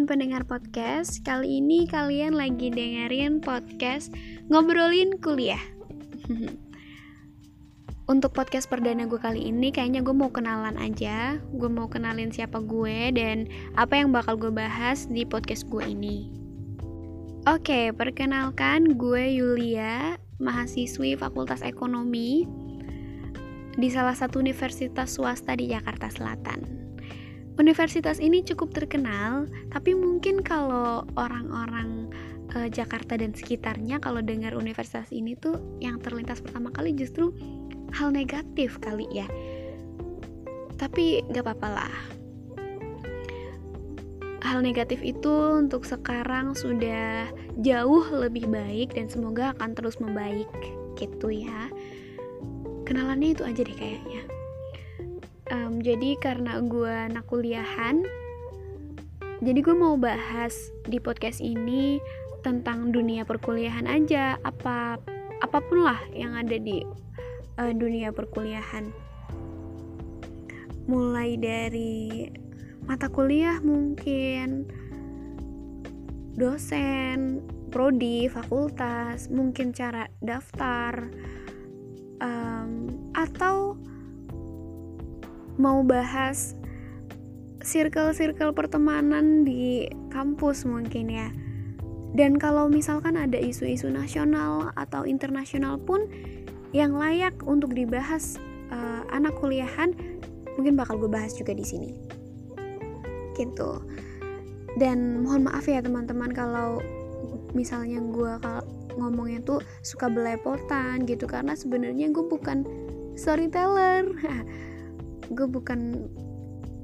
teman-teman pendengar podcast. Kali ini kalian lagi dengerin podcast ngobrolin kuliah. Untuk podcast perdana gue kali ini, kayaknya gue mau kenalan aja. Gue mau kenalin siapa gue dan apa yang bakal gue bahas di podcast gue ini. Oke, perkenalkan gue Yulia, mahasiswi Fakultas Ekonomi di salah satu universitas swasta di Jakarta Selatan. Universitas ini cukup terkenal, tapi mungkin kalau orang-orang uh, Jakarta dan sekitarnya kalau dengar universitas ini tuh yang terlintas pertama kali justru hal negatif kali ya. Tapi gak apa-apa lah. Hal negatif itu untuk sekarang sudah jauh lebih baik dan semoga akan terus membaik gitu ya. Kenalannya itu aja deh kayaknya um, jadi karena gue anak kuliahan jadi gue mau bahas di podcast ini tentang dunia perkuliahan aja apa apa pun lah yang ada di uh, dunia perkuliahan. Mulai dari mata kuliah mungkin dosen prodi fakultas mungkin cara daftar um, atau mau bahas circle-circle pertemanan di kampus mungkin ya. Dan kalau misalkan ada isu-isu nasional atau internasional pun yang layak untuk dibahas uh, anak kuliahan, mungkin bakal gue bahas juga di sini. Gitu. Dan mohon maaf ya teman-teman kalau misalnya gue ngomongnya tuh suka belepotan gitu karena sebenarnya gue bukan storyteller. gue bukan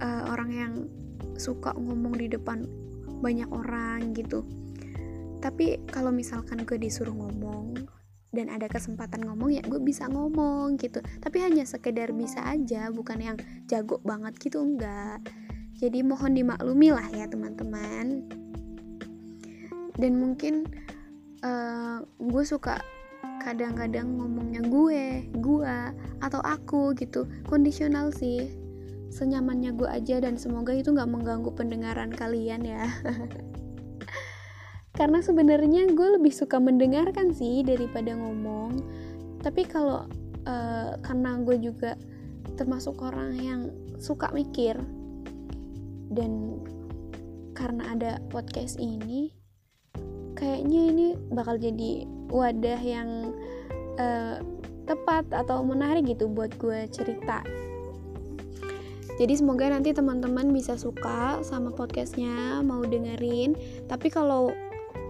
uh, orang yang suka ngomong di depan banyak orang gitu. Tapi kalau misalkan gue disuruh ngomong dan ada kesempatan ngomong ya gue bisa ngomong gitu. Tapi hanya sekedar bisa aja bukan yang jago banget gitu enggak. Jadi mohon dimaklumi lah ya teman-teman. Dan mungkin uh, gue suka kadang-kadang ngomongnya gue, gua atau aku gitu. Kondisional sih. Senyamannya gue aja dan semoga itu nggak mengganggu pendengaran kalian ya. Karena sebenarnya gue lebih suka mendengarkan sih daripada ngomong. Tapi kalau uh, karena gue juga termasuk orang yang suka mikir dan karena ada podcast ini kayaknya ini bakal jadi wadah yang uh, tepat atau menarik gitu buat gue cerita. Jadi semoga nanti teman-teman bisa suka sama podcastnya mau dengerin. Tapi kalau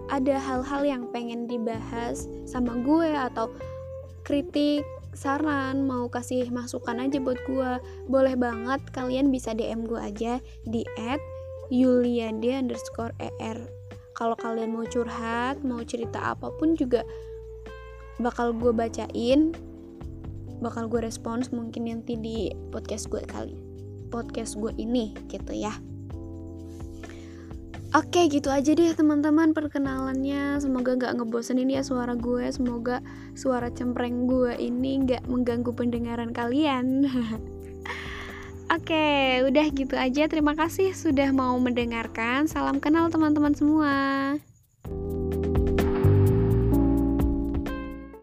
ada hal-hal yang pengen dibahas sama gue atau kritik saran mau kasih masukan aja buat gue boleh banget. Kalian bisa DM gue aja di at yuliade underscore er. Kalau kalian mau curhat mau cerita apa pun juga bakal gue bacain bakal gue respons mungkin nanti di podcast gue kali podcast gue ini gitu ya Oke gitu aja deh teman-teman perkenalannya Semoga gak ngebosenin ya suara gue Semoga suara cempreng gue ini gak mengganggu pendengaran kalian Oke, udah gitu aja. Terima kasih sudah mau mendengarkan. Salam kenal teman-teman semua.